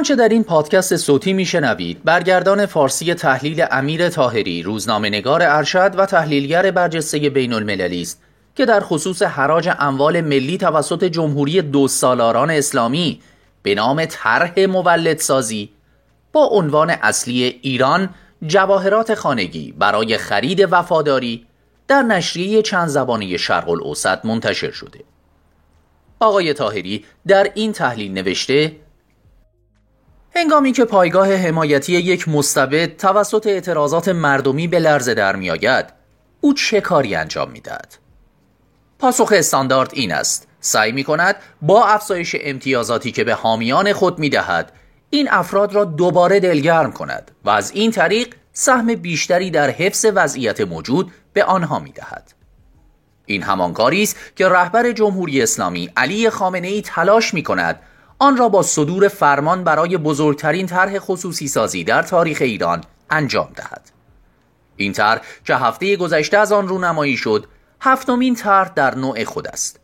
آنچه در این پادکست صوتی میشنوید برگردان فارسی تحلیل امیر تاهری روزنامه نگار ارشد و تحلیلگر برجسته بین المللی است که در خصوص حراج اموال ملی توسط جمهوری دو سالاران اسلامی به نام طرح مولدسازی با عنوان اصلی ایران جواهرات خانگی برای خرید وفاداری در نشریه چند زبانه شرق الاوسط منتشر شده. آقای تاهری در این تحلیل نوشته هنگامی که پایگاه حمایتی یک مستبد توسط اعتراضات مردمی به لرزه در میآید او چه کاری انجام می‌دهد پاسخ استاندارد این است سعی می کند با افزایش امتیازاتی که به حامیان خود می دهد این افراد را دوباره دلگرم کند و از این طریق سهم بیشتری در حفظ وضعیت موجود به آنها می دهد. این همان کاری است که رهبر جمهوری اسلامی علی خامنه ای تلاش می کند آن را با صدور فرمان برای بزرگترین طرح خصوصی سازی در تاریخ ایران انجام دهد. این طرح که هفته گذشته از آن رونمایی شد هفتمین طرح در نوع خود است.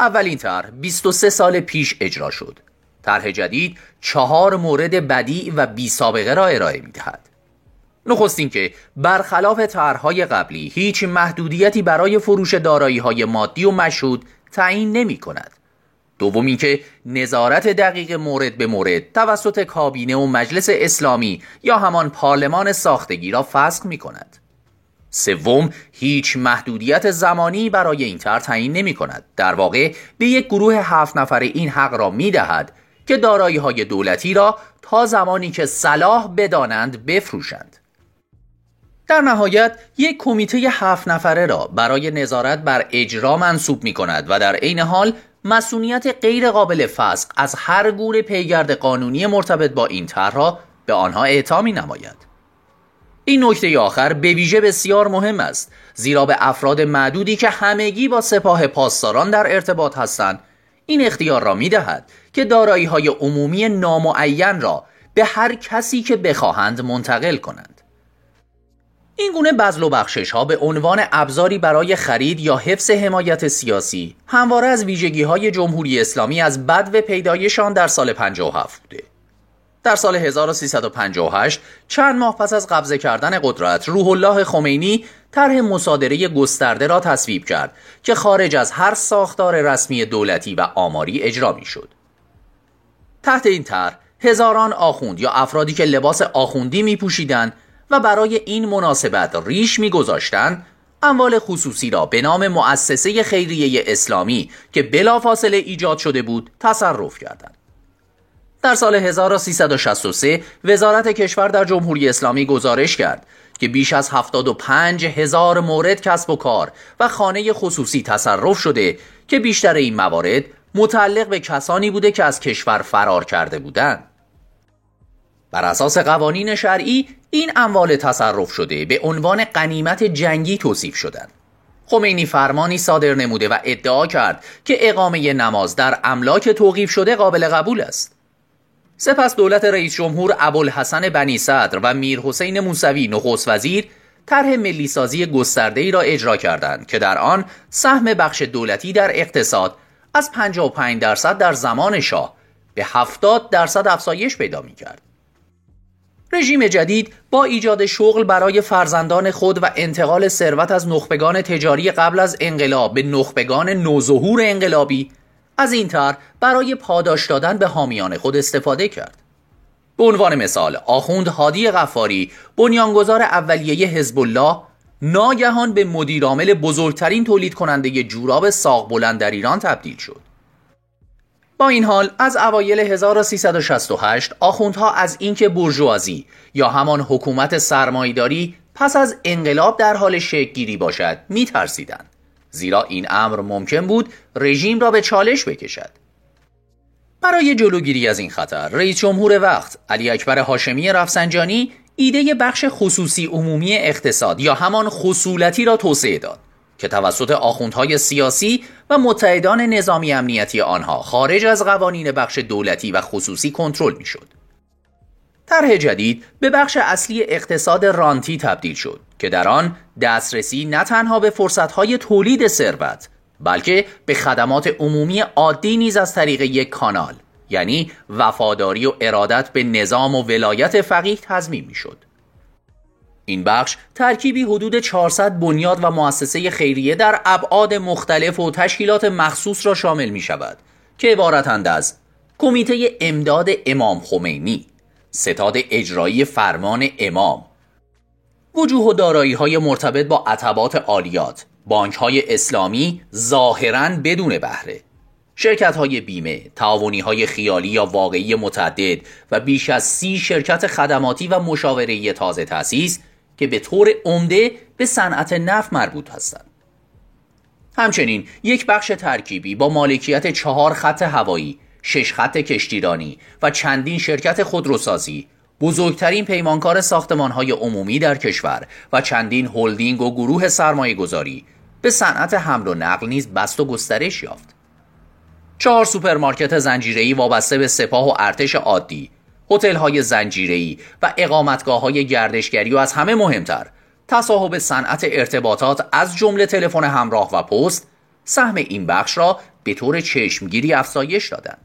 اولین طرح 23 سال پیش اجرا شد. طرح جدید چهار مورد بدی و بی سابقه را ارائه می دهد. نخستین که برخلاف طرحهای قبلی هیچ محدودیتی برای فروش دارایی های مادی و مشهود تعیین نمی کند. دومی که نظارت دقیق مورد به مورد توسط کابینه و مجلس اسلامی یا همان پارلمان ساختگی را فسخ می کند سوم هیچ محدودیت زمانی برای این طرح تعیین نمی کند در واقع به یک گروه هفت نفره این حق را می دهد که دارایی های دولتی را تا زمانی که صلاح بدانند بفروشند. در نهایت یک کمیته هفت نفره را برای نظارت بر اجرا منصوب می کند و در عین حال مسئولیت غیر قابل فسخ از هر گونه پیگرد قانونی مرتبط با این طرح به آنها اعطا نماید این نکته آخر به ویژه بسیار مهم است زیرا به افراد معدودی که همگی با سپاه پاسداران در ارتباط هستند این اختیار را می دهد که دارایی های عمومی نامعین را به هر کسی که بخواهند منتقل کنند. این گونه بزل و بخشش ها به عنوان ابزاری برای خرید یا حفظ حمایت سیاسی همواره از ویژگی های جمهوری اسلامی از بد و پیدایشان در سال 57 بوده در سال 1358 چند ماه پس از قبضه کردن قدرت روح الله خمینی طرح مصادره گسترده را تصویب کرد که خارج از هر ساختار رسمی دولتی و آماری اجرا می شد. تحت این طرح هزاران آخوند یا افرادی که لباس آخوندی می پوشیدن و برای این مناسبت ریش می گذاشتن اموال خصوصی را به نام مؤسسه خیریه اسلامی که بلافاصله ایجاد شده بود تصرف کردند. در سال 1363 وزارت کشور در جمهوری اسلامی گزارش کرد که بیش از 75 هزار مورد کسب و کار و خانه خصوصی تصرف شده که بیشتر این موارد متعلق به کسانی بوده که از کشور فرار کرده بودند. بر اساس قوانین شرعی این اموال تصرف شده به عنوان قنیمت جنگی توصیف شدند. خمینی فرمانی صادر نموده و ادعا کرد که اقامه نماز در املاک توقیف شده قابل قبول است. سپس دولت رئیس جمهور ابوالحسن بنی صدر و میر حسین موسوی نخست وزیر طرح ملیسازی گسترده ای را اجرا کردند که در آن سهم بخش دولتی در اقتصاد از 55 درصد در زمان شاه به 70 درصد افزایش پیدا می کرد. رژیم جدید با ایجاد شغل برای فرزندان خود و انتقال ثروت از نخبگان تجاری قبل از انقلاب به نخبگان نوظهور انقلابی از این طرح برای پاداش دادن به حامیان خود استفاده کرد. به عنوان مثال آخوند هادی غفاری بنیانگذار اولیه حزب الله ناگهان به مدیرعامل بزرگترین تولید کننده جوراب ساق بلند در ایران تبدیل شد. با این حال از اوایل 1368 آخوندها از اینکه برجوازی یا همان حکومت سرمایداری پس از انقلاب در حال شکلگیری باشد میترسیدند. زیرا این امر ممکن بود رژیم را به چالش بکشد. برای جلوگیری از این خطر رئیس جمهور وقت علی اکبر هاشمی رفسنجانی ایده بخش خصوصی عمومی اقتصاد یا همان خصولتی را توسعه داد. که توسط آخوندهای سیاسی و متحدان نظامی امنیتی آنها خارج از قوانین بخش دولتی و خصوصی کنترل می‌شد. طرح جدید به بخش اصلی اقتصاد رانتی تبدیل شد که در آن دسترسی نه تنها به فرصتهای تولید ثروت بلکه به خدمات عمومی عادی نیز از طریق یک کانال یعنی وفاداری و ارادت به نظام و ولایت فقیه تضمین می‌شد. این بخش ترکیبی حدود 400 بنیاد و مؤسسه خیریه در ابعاد مختلف و تشکیلات مخصوص را شامل می شود که عبارتند از کمیته امداد امام خمینی ستاد اجرایی فرمان امام وجوه و دارایی های مرتبط با عطبات عالیات بانک های اسلامی ظاهرا بدون بهره شرکت های بیمه، تعاونی های خیالی یا واقعی متعدد و بیش از سی شرکت خدماتی و مشاوره تازه تأسیس که به طور عمده به صنعت نفت مربوط هستند. همچنین یک بخش ترکیبی با مالکیت چهار خط هوایی، شش خط کشتیرانی و چندین شرکت خودروسازی بزرگترین پیمانکار های عمومی در کشور و چندین هلدینگ و گروه سرمایه گذاری به صنعت حمل و نقل نیز بست و گسترش یافت. چهار سوپرمارکت زنجیره‌ای وابسته به سپاه و ارتش عادی، هتل‌های زنجیره‌ای و اقامتگاه‌های گردشگری و از همه مهمتر تصاحب صنعت ارتباطات از جمله تلفن همراه و پست سهم این بخش را به طور چشمگیری افزایش دادند.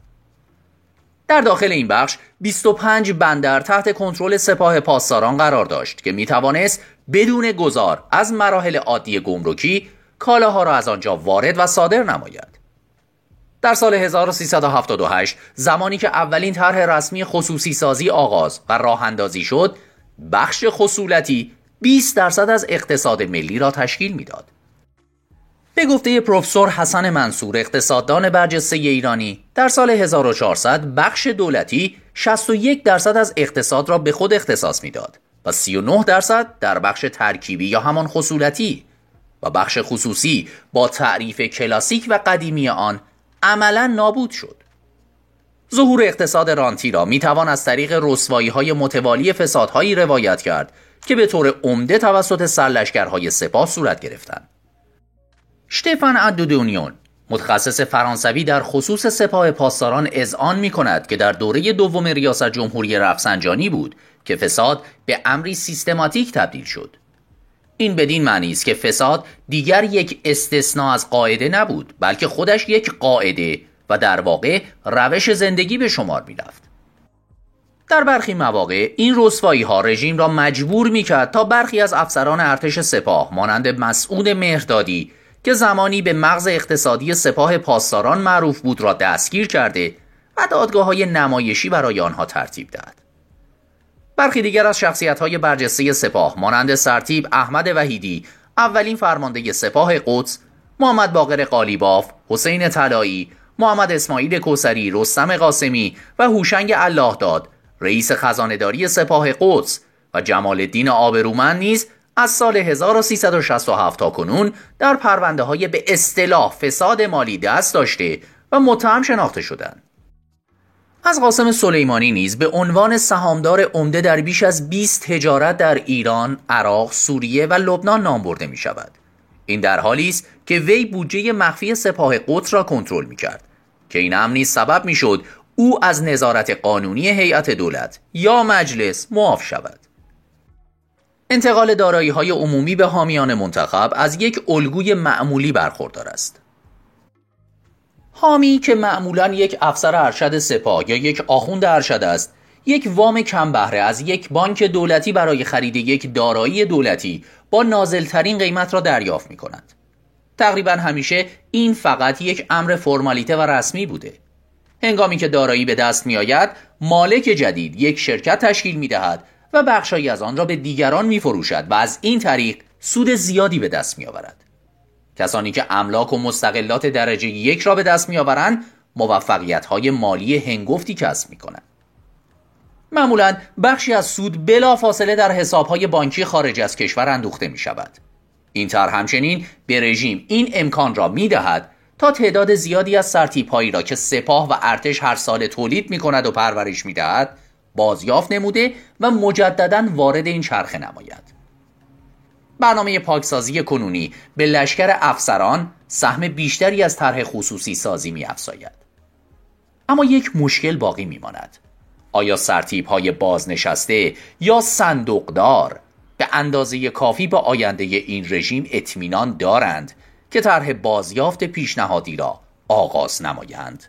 در داخل این بخش 25 بندر تحت کنترل سپاه پاسداران قرار داشت که می توانست بدون گذار از مراحل عادی گمرکی کالاها را از آنجا وارد و صادر نماید. در سال 1378 زمانی که اولین طرح رسمی خصوصی سازی آغاز و راه اندازی شد بخش خصولتی 20 درصد از اقتصاد ملی را تشکیل می‌داد. به گفته پروفسور حسن منصور اقتصاددان برجسته ایرانی در سال 1400 بخش دولتی 61 درصد از اقتصاد را به خود اختصاص می‌داد و 39 درصد در بخش ترکیبی یا همان خصولتی و بخش خصوصی با تعریف کلاسیک و قدیمی آن عملا نابود شد. ظهور اقتصاد رانتی را می‌توان از طریق رسوایی های متوالی فسادهایی روایت کرد که به طور عمده توسط سرلشکرهای سپاه صورت گرفتند. شتفان ادودونیون متخصص فرانسوی در خصوص سپاه پاسداران اذعان می کند که در دوره دوم ریاست جمهوری رفسنجانی بود که فساد به امری سیستماتیک تبدیل شد. این بدین معنی است که فساد دیگر یک استثناء از قاعده نبود بلکه خودش یک قاعده و در واقع روش زندگی به شمار می رفت. در برخی مواقع این رسوایی ها رژیم را مجبور می کرد تا برخی از افسران ارتش سپاه مانند مسعود مهردادی که زمانی به مغز اقتصادی سپاه پاسداران معروف بود را دستگیر کرده و دادگاه های نمایشی برای آنها ترتیب داد. برخی دیگر از شخصیت های برجسته سپاه مانند سرتیب احمد وحیدی اولین فرمانده سپاه قدس محمد باقر قالیباف حسین طلایی محمد اسماعیل کوسری رستم قاسمی و هوشنگ الله داد رئیس خزانداری سپاه قدس و جمال الدین آبرومند نیز از سال 1367 تا کنون در پرونده های به اصطلاح فساد مالی دست داشته و متهم شناخته شدند. از قاسم سلیمانی نیز به عنوان سهامدار عمده در بیش از 20 تجارت در ایران، عراق، سوریه و لبنان نام برده می شود. این در حالی است که وی بودجه مخفی سپاه قدس را کنترل می کرد که این امر نیز سبب می شد او از نظارت قانونی هیئت دولت یا مجلس معاف شود. انتقال دارایی های عمومی به حامیان منتخب از یک الگوی معمولی برخوردار است. حامی که معمولا یک افسر ارشد سپاه یا یک آخوند ارشد است یک وام کم بهره از یک بانک دولتی برای خرید یک دارایی دولتی با نازلترین قیمت را دریافت می کند. تقریبا همیشه این فقط یک امر فرمالیته و رسمی بوده. هنگامی که دارایی به دست می آید مالک جدید یک شرکت تشکیل می دهد و بخشایی از آن را به دیگران می فروشد و از این طریق سود زیادی به دست می آورد. کسانی که املاک و مستقلات درجه یک را به دست می آورند موفقیت های مالی هنگفتی کسب می کنند. معمولا بخشی از سود بلا فاصله در حساب های بانکی خارج از کشور اندوخته می شود. این طرح همچنین به رژیم این امکان را می دهد تا تعداد زیادی از سرتیپ هایی را که سپاه و ارتش هر سال تولید می کند و پرورش می دهد بازیافت نموده و مجددا وارد این چرخه نماید. برنامه پاکسازی کنونی به لشکر افسران سهم بیشتری از طرح خصوصی سازی می افزاید. اما یک مشکل باقی می ماند. آیا سرتیب های بازنشسته یا صندوقدار به اندازه کافی با آینده این رژیم اطمینان دارند که طرح بازیافت پیشنهادی را آغاز نمایند؟